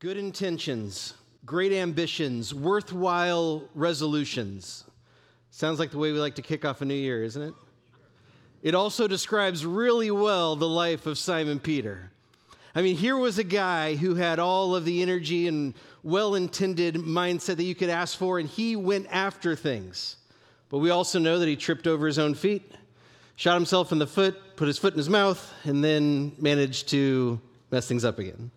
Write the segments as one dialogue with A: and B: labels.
A: Good intentions, great ambitions, worthwhile resolutions. Sounds like the way we like to kick off a new year, isn't it? It also describes really well the life of Simon Peter. I mean, here was a guy who had all of the energy and well intended mindset that you could ask for, and he went after things. But we also know that he tripped over his own feet, shot himself in the foot, put his foot in his mouth, and then managed to mess things up again.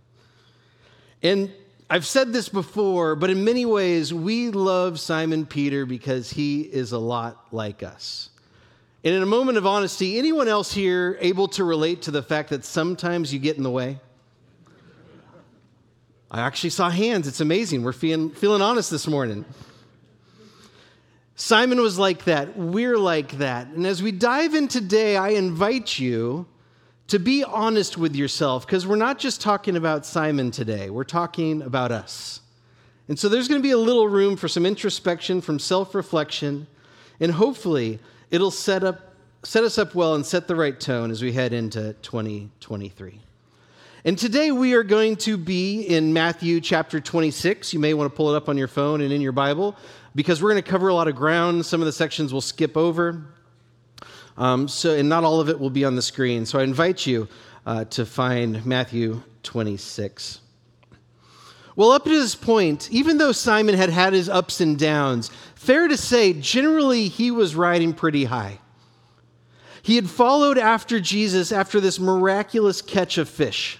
A: And I've said this before, but in many ways, we love Simon Peter because he is a lot like us. And in a moment of honesty, anyone else here able to relate to the fact that sometimes you get in the way? I actually saw hands. It's amazing. We're feeling, feeling honest this morning. Simon was like that. We're like that. And as we dive in today, I invite you to be honest with yourself because we're not just talking about Simon today, we're talking about us. And so there's going to be a little room for some introspection, from self reflection, and hopefully it'll set, up, set us up well and set the right tone as we head into 2023. And today we are going to be in Matthew chapter 26. You may want to pull it up on your phone and in your Bible because we're going to cover a lot of ground. Some of the sections we'll skip over. Um, so, and not all of it will be on the screen. So I invite you uh, to find Matthew 26. Well, up to this point, even though Simon had had his ups and downs, fair to say, generally he was riding pretty high. He had followed after Jesus after this miraculous catch of fish.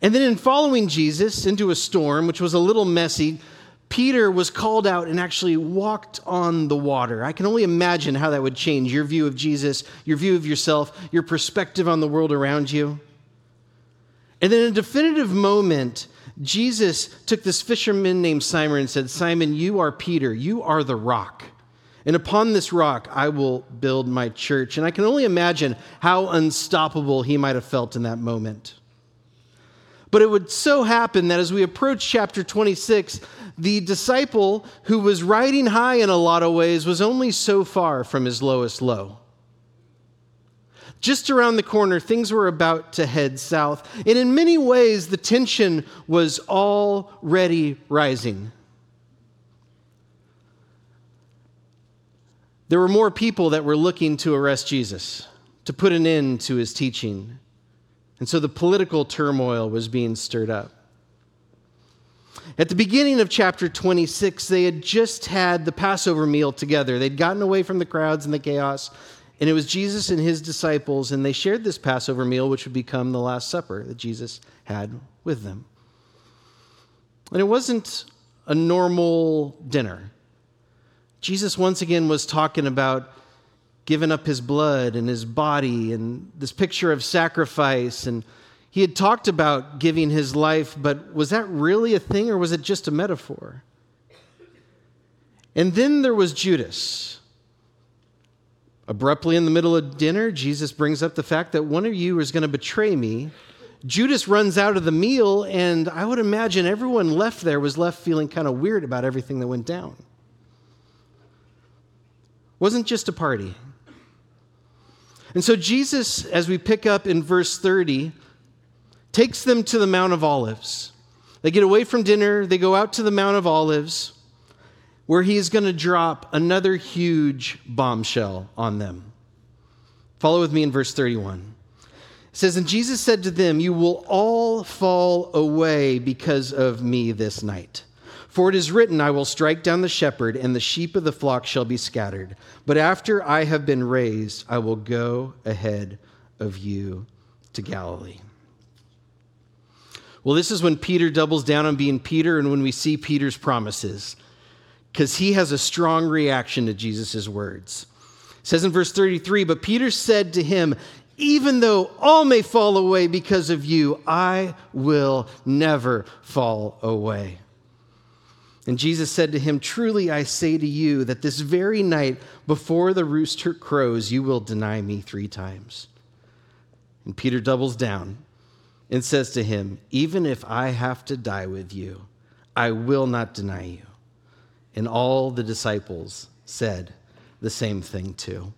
A: And then, in following Jesus into a storm, which was a little messy, Peter was called out and actually walked on the water. I can only imagine how that would change your view of Jesus, your view of yourself, your perspective on the world around you. And then, in a definitive moment, Jesus took this fisherman named Simon and said, Simon, you are Peter, you are the rock. And upon this rock, I will build my church. And I can only imagine how unstoppable he might have felt in that moment. But it would so happen that as we approach chapter 26, the disciple who was riding high in a lot of ways was only so far from his lowest low. Just around the corner, things were about to head south. And in many ways, the tension was already rising. There were more people that were looking to arrest Jesus, to put an end to his teaching. And so the political turmoil was being stirred up. At the beginning of chapter 26, they had just had the Passover meal together. They'd gotten away from the crowds and the chaos, and it was Jesus and his disciples, and they shared this Passover meal, which would become the Last Supper that Jesus had with them. And it wasn't a normal dinner. Jesus once again was talking about giving up his blood and his body and this picture of sacrifice and he had talked about giving his life, but was that really a thing or was it just a metaphor? And then there was Judas. Abruptly in the middle of dinner, Jesus brings up the fact that one of you is going to betray me. Judas runs out of the meal, and I would imagine everyone left there was left feeling kind of weird about everything that went down. Wasn't just a party. And so Jesus, as we pick up in verse 30, takes them to the Mount of Olives. They get away from dinner, they go out to the Mount of Olives, where he is going to drop another huge bombshell on them. Follow with me in verse 31. It says, And Jesus said to them, You will all fall away because of me this night. For it is written, I will strike down the shepherd, and the sheep of the flock shall be scattered. But after I have been raised, I will go ahead of you to Galilee. Well, this is when Peter doubles down on being Peter and when we see Peter's promises, because he has a strong reaction to Jesus' words. It says in verse 33 But Peter said to him, Even though all may fall away because of you, I will never fall away. And Jesus said to him, Truly I say to you that this very night, before the rooster crows, you will deny me three times. And Peter doubles down and says to him, Even if I have to die with you, I will not deny you. And all the disciples said the same thing too.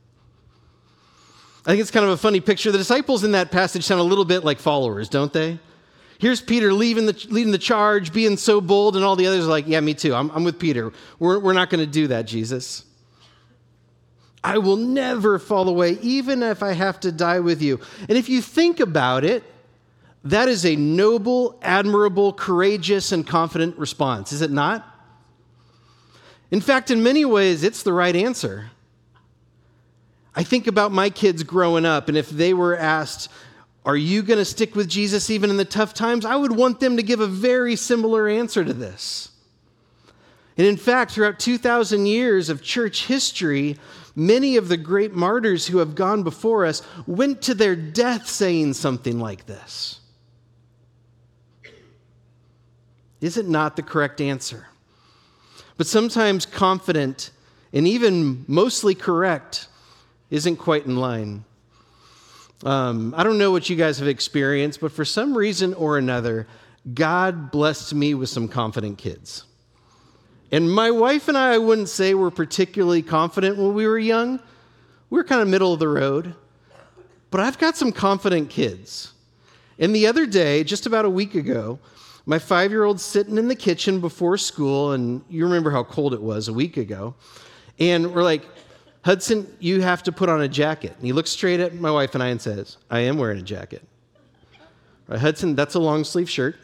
A: I think it's kind of a funny picture. The disciples in that passage sound a little bit like followers, don't they? Here's Peter leaving the, leading the charge, being so bold, and all the others are like, Yeah, me too. I'm, I'm with Peter. We're, we're not going to do that, Jesus. I will never fall away, even if I have to die with you. And if you think about it, that is a noble, admirable, courageous, and confident response, is it not? In fact, in many ways, it's the right answer. I think about my kids growing up, and if they were asked, Are you going to stick with Jesus even in the tough times? I would want them to give a very similar answer to this. And in fact, throughout 2,000 years of church history, many of the great martyrs who have gone before us went to their death saying something like this. Is it not the correct answer? But sometimes confident and even mostly correct isn't quite in line. Um, I don't know what you guys have experienced, but for some reason or another, God blessed me with some confident kids. And my wife and I, I wouldn't say were particularly confident when we were young. We were kind of middle of the road. But I've got some confident kids. And the other day, just about a week ago, my five year old's sitting in the kitchen before school, and you remember how cold it was a week ago. And we're like, Hudson, you have to put on a jacket. And he looks straight at my wife and I and says, I am wearing a jacket. Right, Hudson, that's a long sleeve shirt.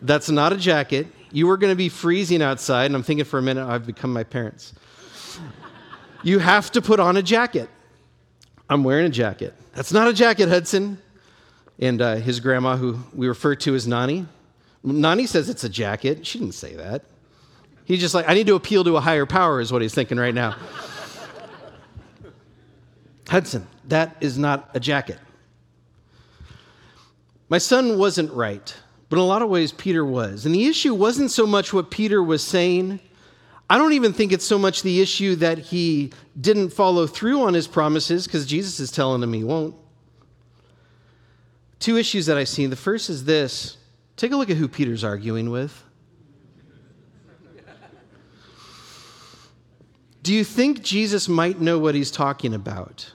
A: That's not a jacket. You were going to be freezing outside, and I'm thinking for a minute, I've become my parents. you have to put on a jacket. I'm wearing a jacket. That's not a jacket, Hudson. And uh, his grandma, who we refer to as Nani, Nani says it's a jacket. She didn't say that. He's just like, I need to appeal to a higher power, is what he's thinking right now. Hudson, that is not a jacket. My son wasn't right, but in a lot of ways, Peter was. And the issue wasn't so much what Peter was saying. I don't even think it's so much the issue that he didn't follow through on his promises, because Jesus is telling him he won't. Two issues that I see. The first is this take a look at who Peter's arguing with. Do you think Jesus might know what he's talking about?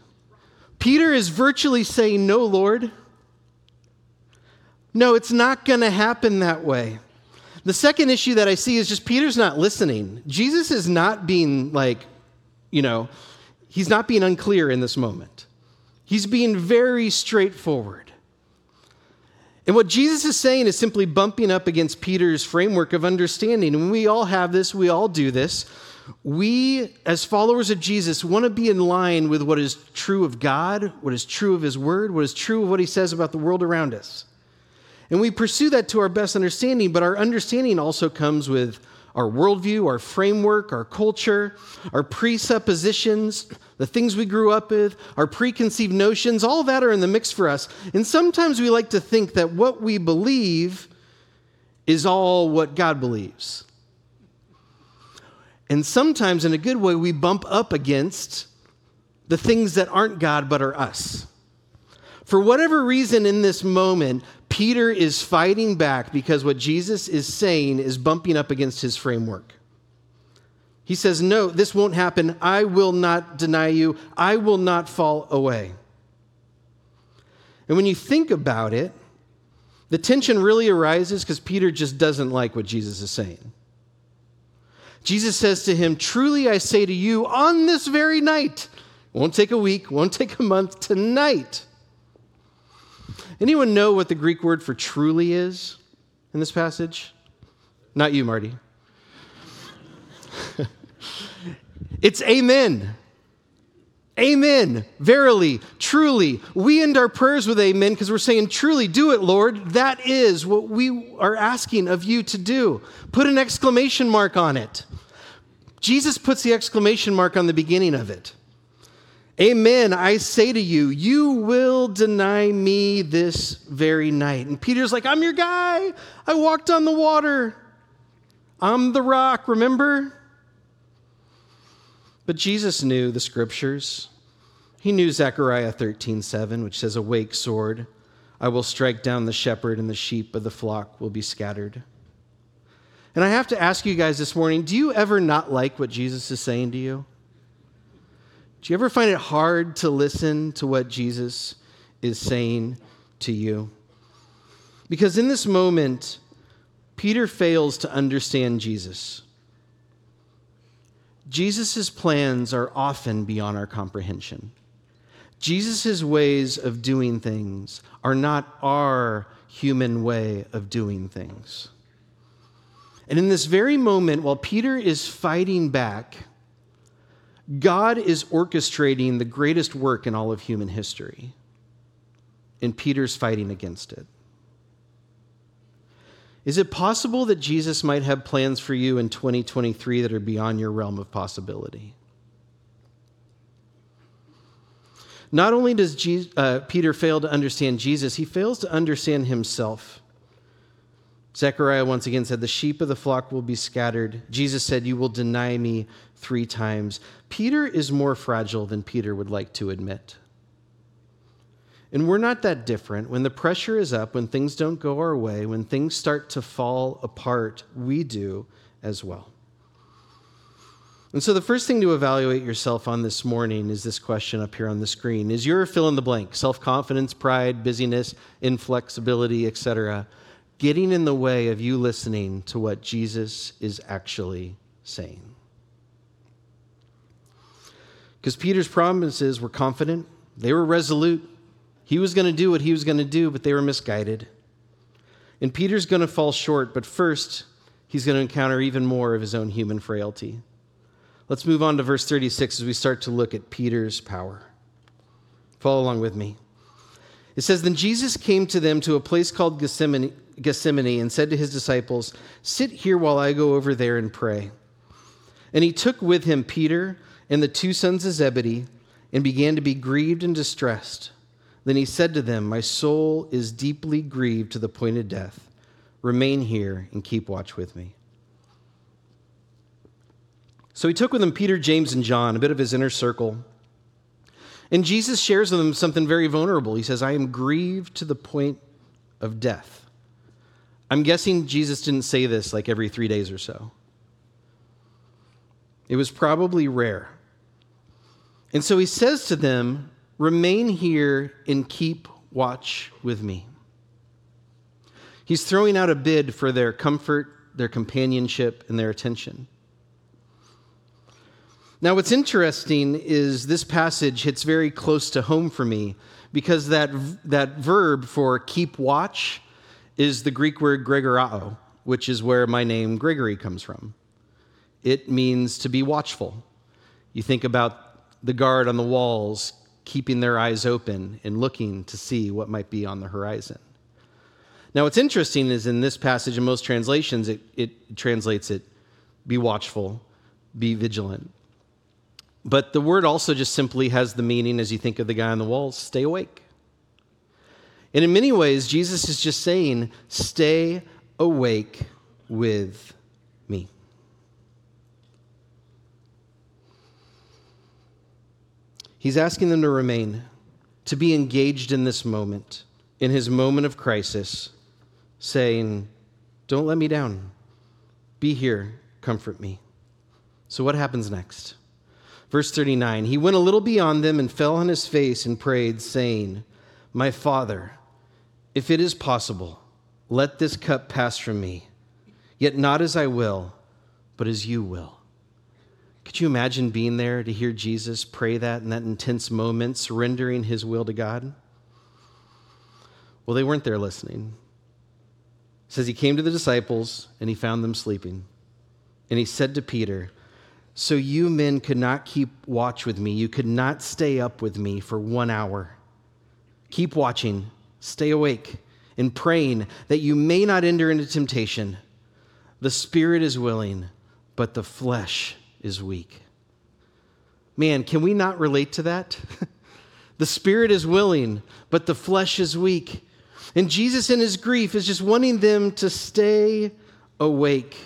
A: Peter is virtually saying, No, Lord. No, it's not going to happen that way. The second issue that I see is just Peter's not listening. Jesus is not being like, you know, he's not being unclear in this moment. He's being very straightforward. And what Jesus is saying is simply bumping up against Peter's framework of understanding. And we all have this, we all do this we, as followers of Jesus, want to be in line with what is true of God, what is true of His Word, what is true of what He says about the world around us. And we pursue that to our best understanding, but our understanding also comes with our worldview, our framework, our culture, our presuppositions, the things we grew up with, our preconceived notions, all that are in the mix for us. And sometimes we like to think that what we believe is all what God believes. And sometimes, in a good way, we bump up against the things that aren't God but are us. For whatever reason in this moment, Peter is fighting back because what Jesus is saying is bumping up against his framework. He says, No, this won't happen. I will not deny you. I will not fall away. And when you think about it, the tension really arises because Peter just doesn't like what Jesus is saying. Jesus says to him, Truly I say to you, on this very night, won't take a week, won't take a month, tonight. Anyone know what the Greek word for truly is in this passage? Not you, Marty. it's amen. Amen. Verily, truly. We end our prayers with amen because we're saying, truly, do it, Lord. That is what we are asking of you to do. Put an exclamation mark on it. Jesus puts the exclamation mark on the beginning of it. Amen, I say to you, you will deny me this very night. And Peter's like, I'm your guy. I walked on the water. I'm the rock, remember? But Jesus knew the scriptures. He knew Zechariah 13, 7, which says, Awake, sword. I will strike down the shepherd, and the sheep of the flock will be scattered. And I have to ask you guys this morning do you ever not like what Jesus is saying to you? Do you ever find it hard to listen to what Jesus is saying to you? Because in this moment, Peter fails to understand Jesus. Jesus' plans are often beyond our comprehension. Jesus' ways of doing things are not our human way of doing things. And in this very moment, while Peter is fighting back, God is orchestrating the greatest work in all of human history. And Peter's fighting against it. Is it possible that Jesus might have plans for you in 2023 that are beyond your realm of possibility? Not only does Jesus, uh, Peter fail to understand Jesus, he fails to understand himself. Zechariah once again said, The sheep of the flock will be scattered. Jesus said, You will deny me three times. Peter is more fragile than Peter would like to admit. And we're not that different. When the pressure is up, when things don't go our way, when things start to fall apart, we do as well. And so, the first thing to evaluate yourself on this morning is this question up here on the screen Is your fill in the blank, self confidence, pride, busyness, inflexibility, etc., getting in the way of you listening to what Jesus is actually saying? Because Peter's promises were confident, they were resolute, he was going to do what he was going to do, but they were misguided. And Peter's going to fall short, but first, he's going to encounter even more of his own human frailty. Let's move on to verse 36 as we start to look at Peter's power. Follow along with me. It says, Then Jesus came to them to a place called Gethsemane, Gethsemane and said to his disciples, Sit here while I go over there and pray. And he took with him Peter and the two sons of Zebedee and began to be grieved and distressed. Then he said to them, My soul is deeply grieved to the point of death. Remain here and keep watch with me. So he took with him Peter, James, and John, a bit of his inner circle. And Jesus shares with them something very vulnerable. He says, I am grieved to the point of death. I'm guessing Jesus didn't say this like every three days or so. It was probably rare. And so he says to them, Remain here and keep watch with me. He's throwing out a bid for their comfort, their companionship, and their attention. Now, what's interesting is this passage hits very close to home for me because that, that verb for keep watch is the Greek word gregorao, which is where my name Gregory comes from. It means to be watchful. You think about the guard on the walls keeping their eyes open and looking to see what might be on the horizon. Now, what's interesting is in this passage, in most translations, it, it translates it be watchful, be vigilant. But the word also just simply has the meaning, as you think of the guy on the walls, stay awake. And in many ways, Jesus is just saying, stay awake with me. He's asking them to remain, to be engaged in this moment, in his moment of crisis, saying, Don't let me down. Be here, comfort me. So, what happens next? Verse 39 He went a little beyond them and fell on his face and prayed, saying, My Father, if it is possible, let this cup pass from me, yet not as I will, but as you will. Could you imagine being there to hear Jesus pray that in that intense moment, surrendering his will to God? Well, they weren't there listening. It says he came to the disciples and he found them sleeping. And he said to Peter, So you men could not keep watch with me. You could not stay up with me for one hour. Keep watching, stay awake, and praying that you may not enter into temptation. The spirit is willing, but the flesh is weak. Man, can we not relate to that? the spirit is willing, but the flesh is weak. And Jesus, in his grief, is just wanting them to stay awake.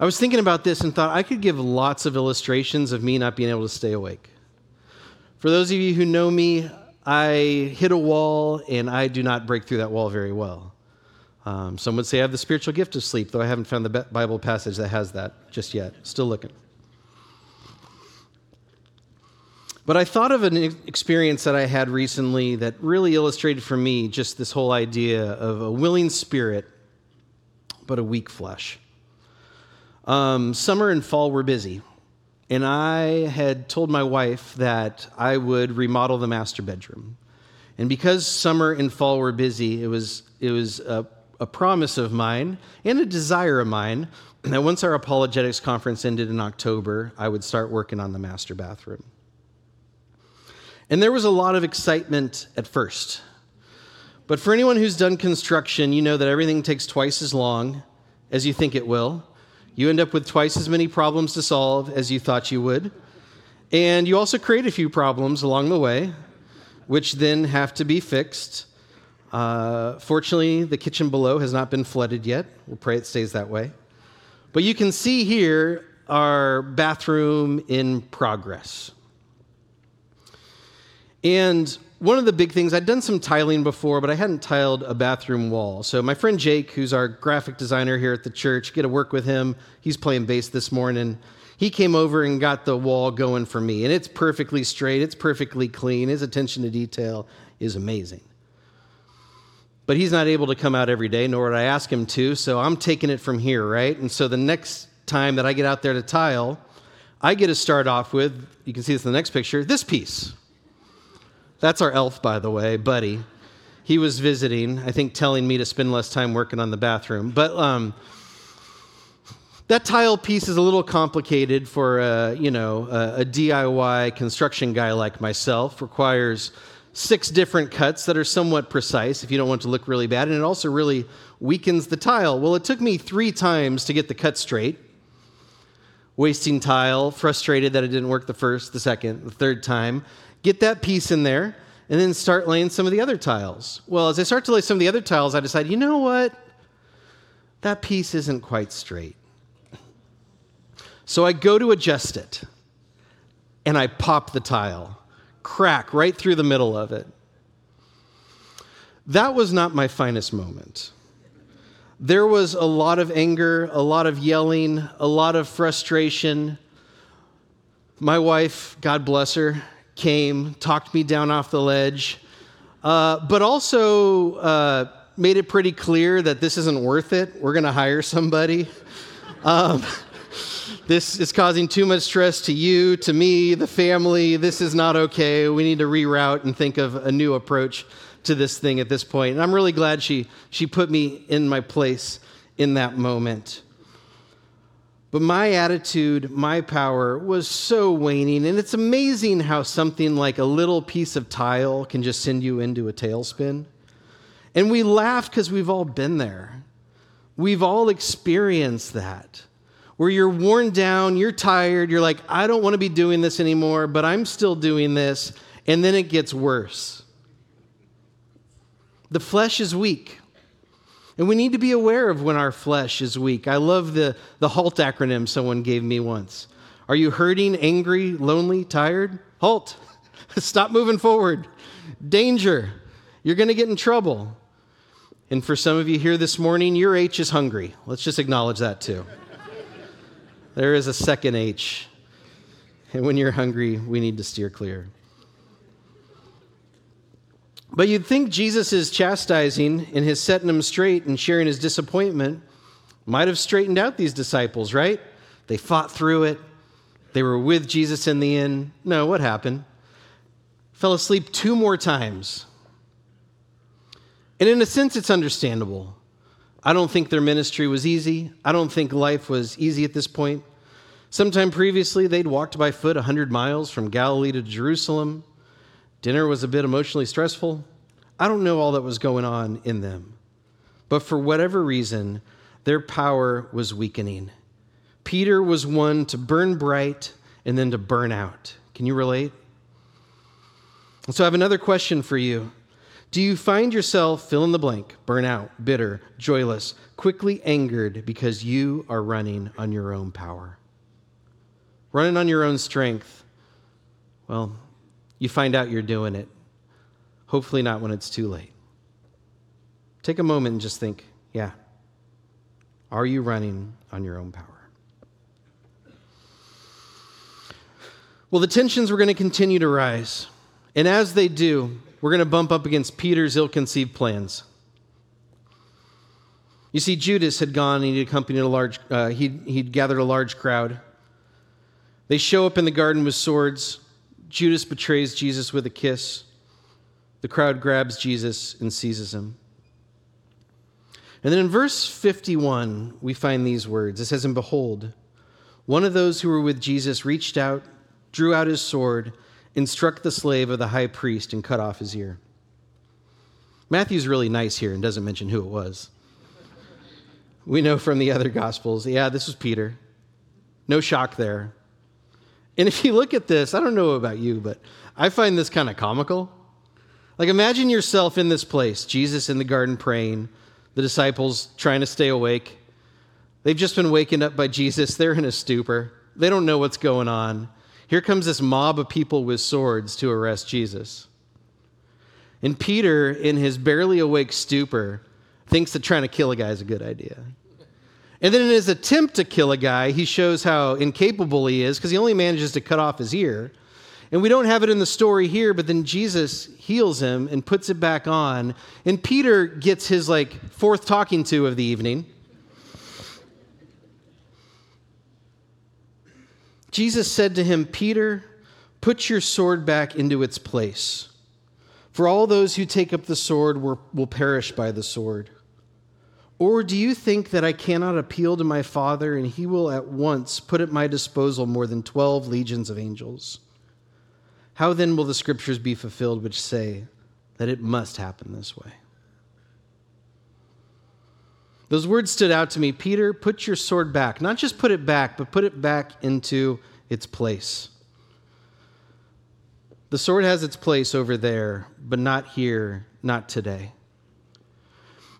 A: I was thinking about this and thought I could give lots of illustrations of me not being able to stay awake. For those of you who know me, I hit a wall and I do not break through that wall very well. Um, some would say I have the spiritual gift of sleep, though I haven't found the Bible passage that has that just yet. Still looking. But I thought of an experience that I had recently that really illustrated for me just this whole idea of a willing spirit, but a weak flesh. Um, summer and fall were busy, and I had told my wife that I would remodel the master bedroom. And because summer and fall were busy, it was, it was a, a promise of mine and a desire of mine that once our apologetics conference ended in October, I would start working on the master bathroom. And there was a lot of excitement at first. But for anyone who's done construction, you know that everything takes twice as long as you think it will. You end up with twice as many problems to solve as you thought you would. And you also create a few problems along the way, which then have to be fixed. Uh, fortunately, the kitchen below has not been flooded yet. We'll pray it stays that way. But you can see here our bathroom in progress. And one of the big things, I'd done some tiling before, but I hadn't tiled a bathroom wall. So my friend Jake, who's our graphic designer here at the church, get to work with him. He's playing bass this morning. He came over and got the wall going for me, and it's perfectly straight, it's perfectly clean. His attention to detail is amazing. But he's not able to come out every day, nor would I ask him to, so I'm taking it from here, right? And so the next time that I get out there to tile, I get to start off with, you can see this in the next picture, this piece. That's our elf, by the way, Buddy. He was visiting, I think, telling me to spend less time working on the bathroom. But um, that tile piece is a little complicated for you know a, a DIY construction guy like myself. Requires six different cuts that are somewhat precise if you don't want to look really bad, and it also really weakens the tile. Well, it took me three times to get the cut straight. Wasting tile, frustrated that it didn't work the first, the second, the third time get that piece in there, and then start laying some of the other tiles. Well, as I start to lay some of the other tiles, I decide, you know what? That piece isn't quite straight. So I go to adjust it, and I pop the tile, crack right through the middle of it. That was not my finest moment. There was a lot of anger, a lot of yelling, a lot of frustration. My wife, God bless her, came, talked me down off the ledge, uh, but also uh, made it pretty clear that this isn't worth it. We're going to hire somebody. Um, this is causing too much stress to you, to me, the family. This is not okay. We need to reroute and think of a new approach to this thing at this point. And I'm really glad she, she put me in my place in that moment. But my attitude, my power was so waning. And it's amazing how something like a little piece of tile can just send you into a tailspin. And we laugh because we've all been there. We've all experienced that. Where you're worn down, you're tired, you're like, I don't want to be doing this anymore, but I'm still doing this. And then it gets worse. The flesh is weak. And we need to be aware of when our flesh is weak. I love the, the HALT acronym someone gave me once. Are you hurting, angry, lonely, tired? HALT. Stop moving forward. Danger. You're going to get in trouble. And for some of you here this morning, your H is hungry. Let's just acknowledge that too. There is a second H. And when you're hungry, we need to steer clear. But you'd think Jesus' chastising and his setting them straight and sharing his disappointment might have straightened out these disciples, right? They fought through it. They were with Jesus in the end. No, what happened? Fell asleep two more times. And in a sense, it's understandable. I don't think their ministry was easy. I don't think life was easy at this point. Sometime previously, they'd walked by foot 100 miles from Galilee to Jerusalem. Dinner was a bit emotionally stressful. I don't know all that was going on in them. But for whatever reason, their power was weakening. Peter was one to burn bright and then to burn out. Can you relate? So I have another question for you. Do you find yourself fill in the blank, burn out, bitter, joyless, quickly angered because you are running on your own power? Running on your own strength. Well, you find out you're doing it. Hopefully, not when it's too late. Take a moment and just think yeah, are you running on your own power? Well, the tensions were going to continue to rise. And as they do, we're going to bump up against Peter's ill conceived plans. You see, Judas had gone and he'd accompanied a large, uh, he'd, he'd gathered a large crowd. They show up in the garden with swords. Judas betrays Jesus with a kiss. The crowd grabs Jesus and seizes him. And then in verse 51, we find these words. It says, And behold, one of those who were with Jesus reached out, drew out his sword, and struck the slave of the high priest and cut off his ear. Matthew's really nice here and doesn't mention who it was. We know from the other gospels, yeah, this was Peter. No shock there. And if you look at this, I don't know about you, but I find this kind of comical. Like, imagine yourself in this place, Jesus in the garden praying, the disciples trying to stay awake. They've just been wakened up by Jesus. They're in a stupor. They don't know what's going on. Here comes this mob of people with swords to arrest Jesus. And Peter, in his barely awake stupor, thinks that trying to kill a guy is a good idea. And then in his attempt to kill a guy, he shows how incapable he is because he only manages to cut off his ear. And we don't have it in the story here, but then Jesus heals him and puts it back on. And Peter gets his like fourth talking to of the evening. Jesus said to him, Peter, put your sword back into its place. For all those who take up the sword will perish by the sword. Or do you think that I cannot appeal to my Father and he will at once put at my disposal more than 12 legions of angels? How then will the scriptures be fulfilled which say that it must happen this way? Those words stood out to me. Peter, put your sword back. Not just put it back, but put it back into its place. The sword has its place over there, but not here, not today.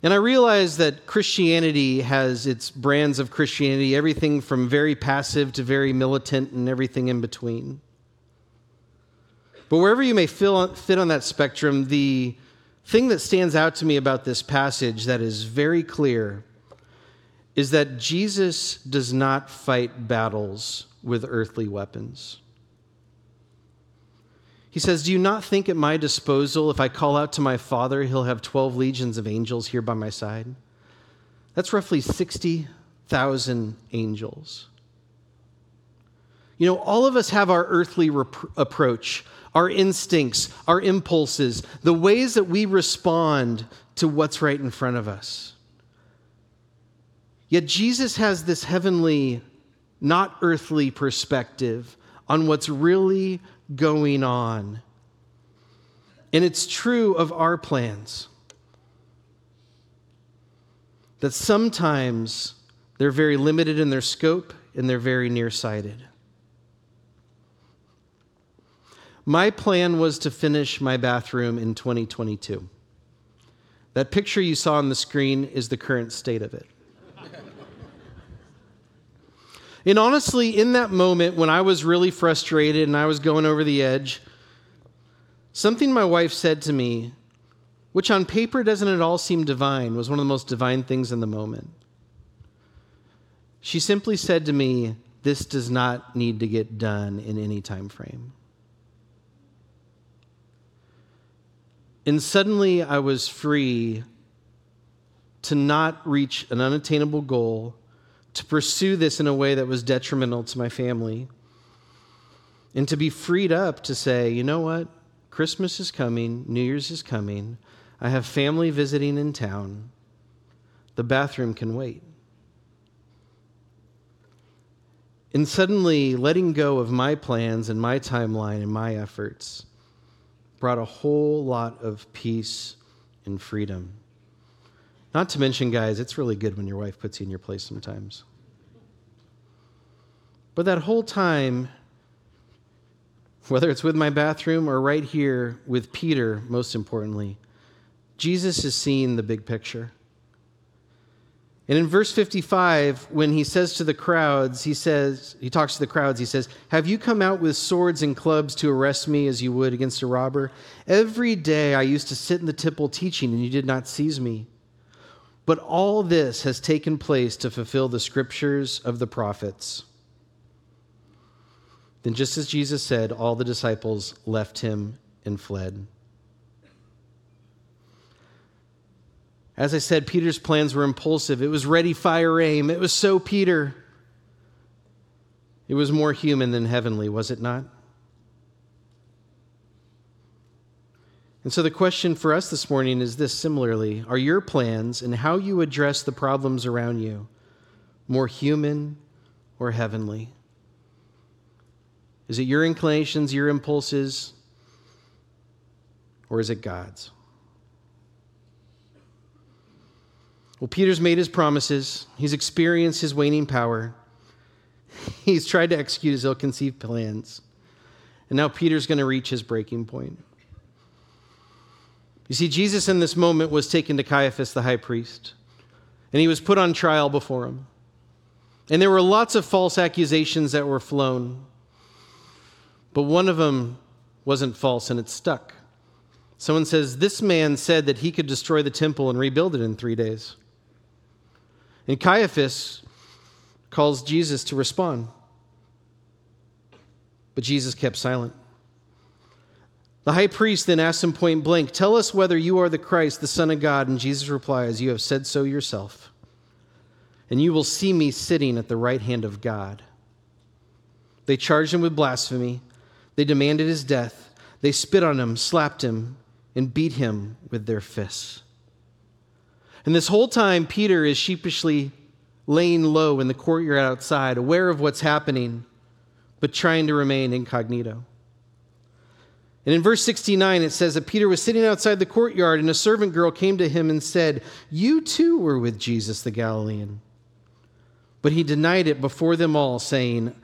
A: And I realize that Christianity has its brands of Christianity, everything from very passive to very militant and everything in between. But wherever you may fit on that spectrum, the thing that stands out to me about this passage that is very clear is that Jesus does not fight battles with earthly weapons. He says, Do you not think at my disposal, if I call out to my Father, he'll have 12 legions of angels here by my side? That's roughly 60,000 angels. You know, all of us have our earthly rep- approach our instincts, our impulses, the ways that we respond to what's right in front of us. Yet Jesus has this heavenly, not earthly perspective on what's really going on. And it's true of our plans that sometimes they're very limited in their scope and they're very nearsighted. My plan was to finish my bathroom in 2022. That picture you saw on the screen is the current state of it. And honestly, in that moment when I was really frustrated and I was going over the edge, something my wife said to me, which on paper doesn't at all seem divine, was one of the most divine things in the moment. She simply said to me, This does not need to get done in any time frame. And suddenly I was free to not reach an unattainable goal, to pursue this in a way that was detrimental to my family, and to be freed up to say, you know what? Christmas is coming, New Year's is coming, I have family visiting in town. The bathroom can wait. And suddenly, letting go of my plans and my timeline and my efforts brought a whole lot of peace and freedom. Not to mention, guys, it's really good when your wife puts you in your place sometimes. But that whole time, whether it's with my bathroom or right here with Peter, most importantly, Jesus is seeing the big picture. And in verse 55, when he says to the crowds, he says, he talks to the crowds, he says, Have you come out with swords and clubs to arrest me as you would against a robber? Every day I used to sit in the temple teaching, and you did not seize me. But all this has taken place to fulfill the scriptures of the prophets. Then, just as Jesus said, all the disciples left him and fled. As I said, Peter's plans were impulsive. It was ready, fire, aim. It was so Peter. It was more human than heavenly, was it not? And so the question for us this morning is this similarly Are your plans and how you address the problems around you more human or heavenly? Is it your inclinations, your impulses, or is it God's? Well, Peter's made his promises, he's experienced his waning power, he's tried to execute his ill conceived plans, and now Peter's going to reach his breaking point. You see, Jesus in this moment was taken to Caiaphas, the high priest, and he was put on trial before him. And there were lots of false accusations that were flown, but one of them wasn't false and it stuck. Someone says, This man said that he could destroy the temple and rebuild it in three days. And Caiaphas calls Jesus to respond. But Jesus kept silent. The high priest then asked him point blank, Tell us whether you are the Christ, the Son of God. And Jesus replies, You have said so yourself. And you will see me sitting at the right hand of God. They charged him with blasphemy. They demanded his death. They spit on him, slapped him, and beat him with their fists. And this whole time, Peter is sheepishly laying low in the courtyard outside, aware of what's happening, but trying to remain incognito. And in verse 69, it says that Peter was sitting outside the courtyard, and a servant girl came to him and said, You too were with Jesus the Galilean. But he denied it before them all, saying,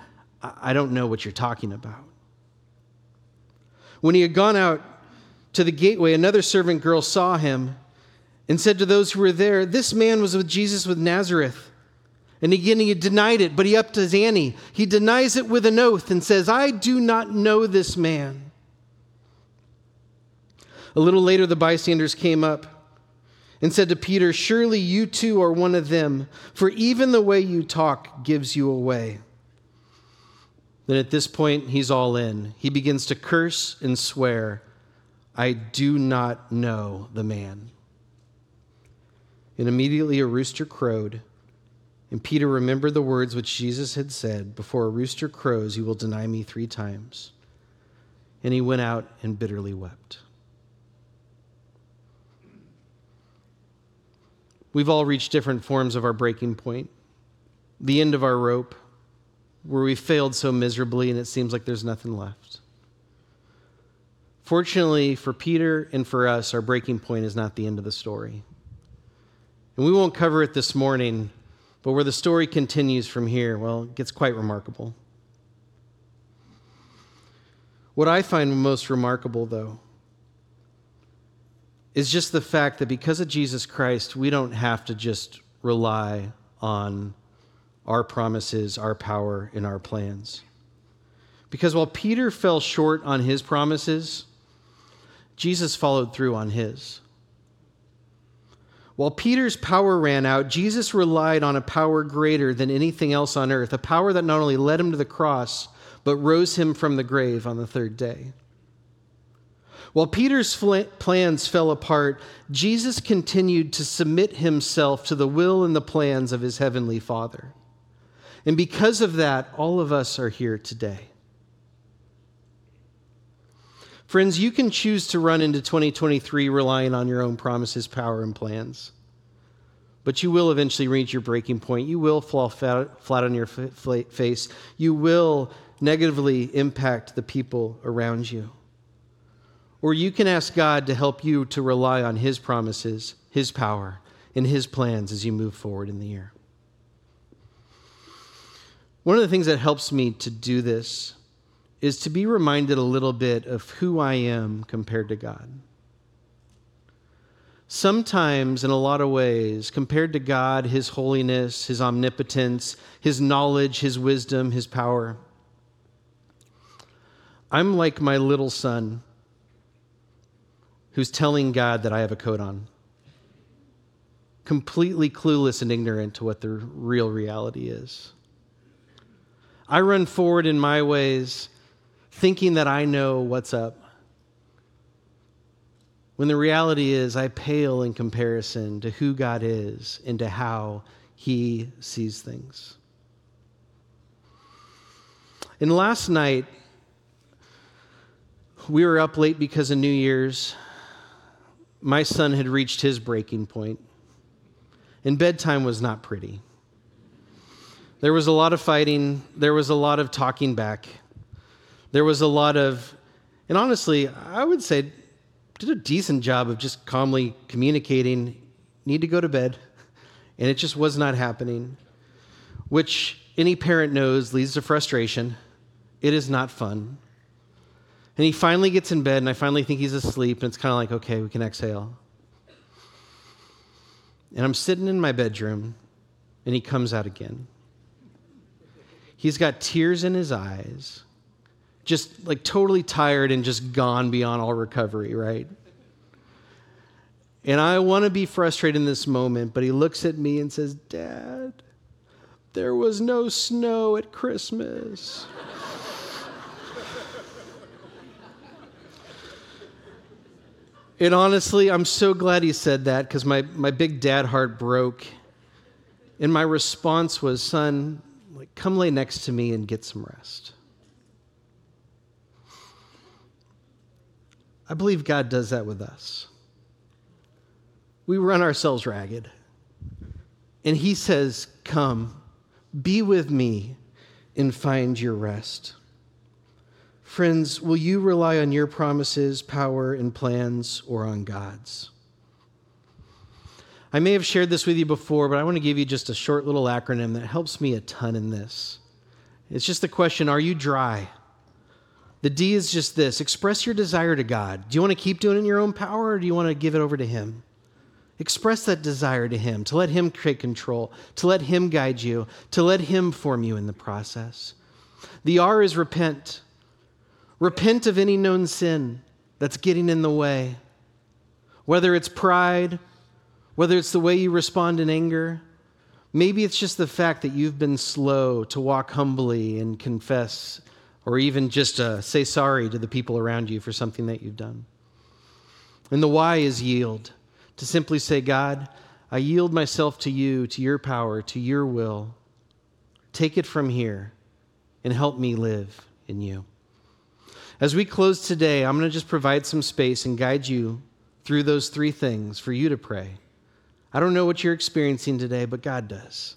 A: I don't know what you're talking about. When he had gone out to the gateway, another servant girl saw him and said to those who were there, This man was with Jesus with Nazareth. And again, he denied it, but he upped his ante. He denies it with an oath and says, I do not know this man. A little later, the bystanders came up and said to Peter, Surely you too are one of them, for even the way you talk gives you away. Then at this point, he's all in. He begins to curse and swear, I do not know the man. And immediately a rooster crowed. And Peter remembered the words which Jesus had said Before a rooster crows, you will deny me three times. And he went out and bitterly wept. We've all reached different forms of our breaking point, the end of our rope, where we failed so miserably and it seems like there's nothing left. Fortunately for Peter and for us, our breaking point is not the end of the story. And we won't cover it this morning, but where the story continues from here, well, it gets quite remarkable. What I find most remarkable, though, is just the fact that because of Jesus Christ, we don't have to just rely on our promises, our power, and our plans. Because while Peter fell short on his promises, Jesus followed through on his. While Peter's power ran out, Jesus relied on a power greater than anything else on earth, a power that not only led him to the cross, but rose him from the grave on the third day. While Peter's plans fell apart, Jesus continued to submit himself to the will and the plans of his heavenly Father. And because of that, all of us are here today. Friends, you can choose to run into 2023 relying on your own promises, power, and plans. But you will eventually reach your breaking point. You will fall flat, flat on your face. You will negatively impact the people around you. Or you can ask God to help you to rely on His promises, His power, and His plans as you move forward in the year. One of the things that helps me to do this is to be reminded a little bit of who I am compared to God. Sometimes, in a lot of ways, compared to God, His holiness, His omnipotence, His knowledge, His wisdom, His power, I'm like my little son who's telling God that I have a coat on, completely clueless and ignorant to what the real reality is. I run forward in my ways, thinking that I know what's up. When the reality is, I pale in comparison to who God is and to how He sees things. And last night, we were up late because of New Year's. My son had reached his breaking point, and bedtime was not pretty. There was a lot of fighting, there was a lot of talking back, there was a lot of, and honestly, I would say, did a decent job of just calmly communicating, need to go to bed, and it just was not happening, which any parent knows leads to frustration. It is not fun. And he finally gets in bed, and I finally think he's asleep, and it's kind of like, okay, we can exhale. And I'm sitting in my bedroom, and he comes out again. He's got tears in his eyes, just like totally tired and just gone beyond all recovery, right? And I want to be frustrated in this moment, but he looks at me and says, Dad, there was no snow at Christmas. And honestly, I'm so glad he said that because my, my big dad heart broke. And my response was, son, like, come lay next to me and get some rest. I believe God does that with us. We run ourselves ragged. And he says, Come, be with me, and find your rest. Friends, will you rely on your promises, power, and plans, or on God's? I may have shared this with you before, but I want to give you just a short little acronym that helps me a ton in this. It's just the question Are you dry? The D is just this express your desire to God. Do you want to keep doing it in your own power, or do you want to give it over to Him? Express that desire to Him, to let Him take control, to let Him guide you, to let Him form you in the process. The R is repent. Repent of any known sin that's getting in the way, whether it's pride, whether it's the way you respond in anger. Maybe it's just the fact that you've been slow to walk humbly and confess, or even just uh, say sorry to the people around you for something that you've done. And the Y is yield, to simply say, God, I yield myself to you, to your power, to your will. Take it from here and help me live in you. As we close today, I'm going to just provide some space and guide you through those three things for you to pray. I don't know what you're experiencing today, but God does.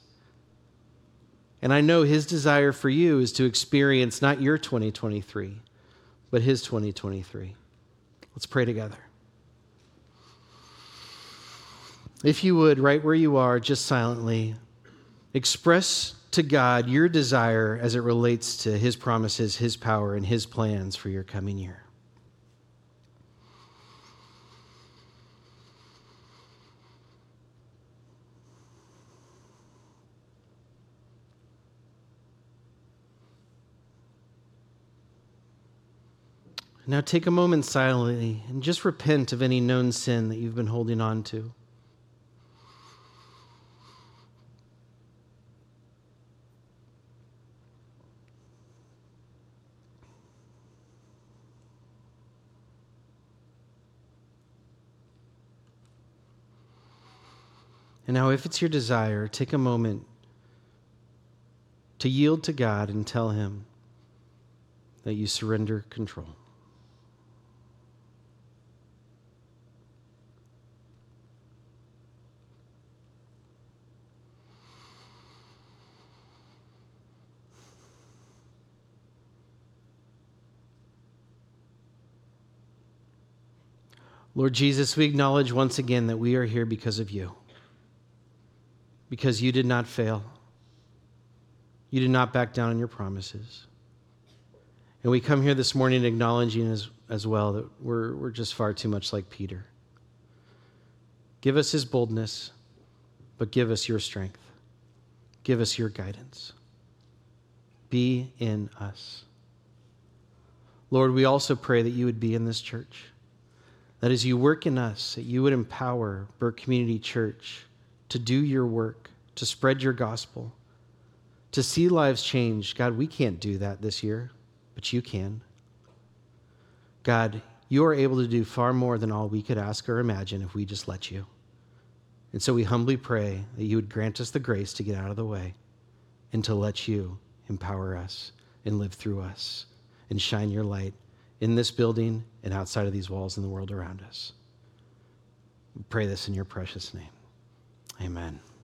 A: And I know His desire for you is to experience not your 2023, but His 2023. Let's pray together. If you would, right where you are, just silently, express to God your desire as it relates to His promises, His power, and His plans for your coming year. Now take a moment silently and just repent of any known sin that you've been holding on to. And now, if it's your desire, take a moment to yield to God and tell Him that you surrender control. Lord Jesus, we acknowledge once again that we are here because of you because you did not fail. You did not back down on your promises. And we come here this morning acknowledging as, as well that we're, we're just far too much like Peter. Give us his boldness, but give us your strength. Give us your guidance. Be in us. Lord, we also pray that you would be in this church. That as you work in us, that you would empower Burke Community Church to do your work, to spread your gospel, to see lives change. God, we can't do that this year, but you can. God, you are able to do far more than all we could ask or imagine if we just let you. And so we humbly pray that you would grant us the grace to get out of the way and to let you empower us and live through us and shine your light in this building and outside of these walls in the world around us. We pray this in your precious name. Amen.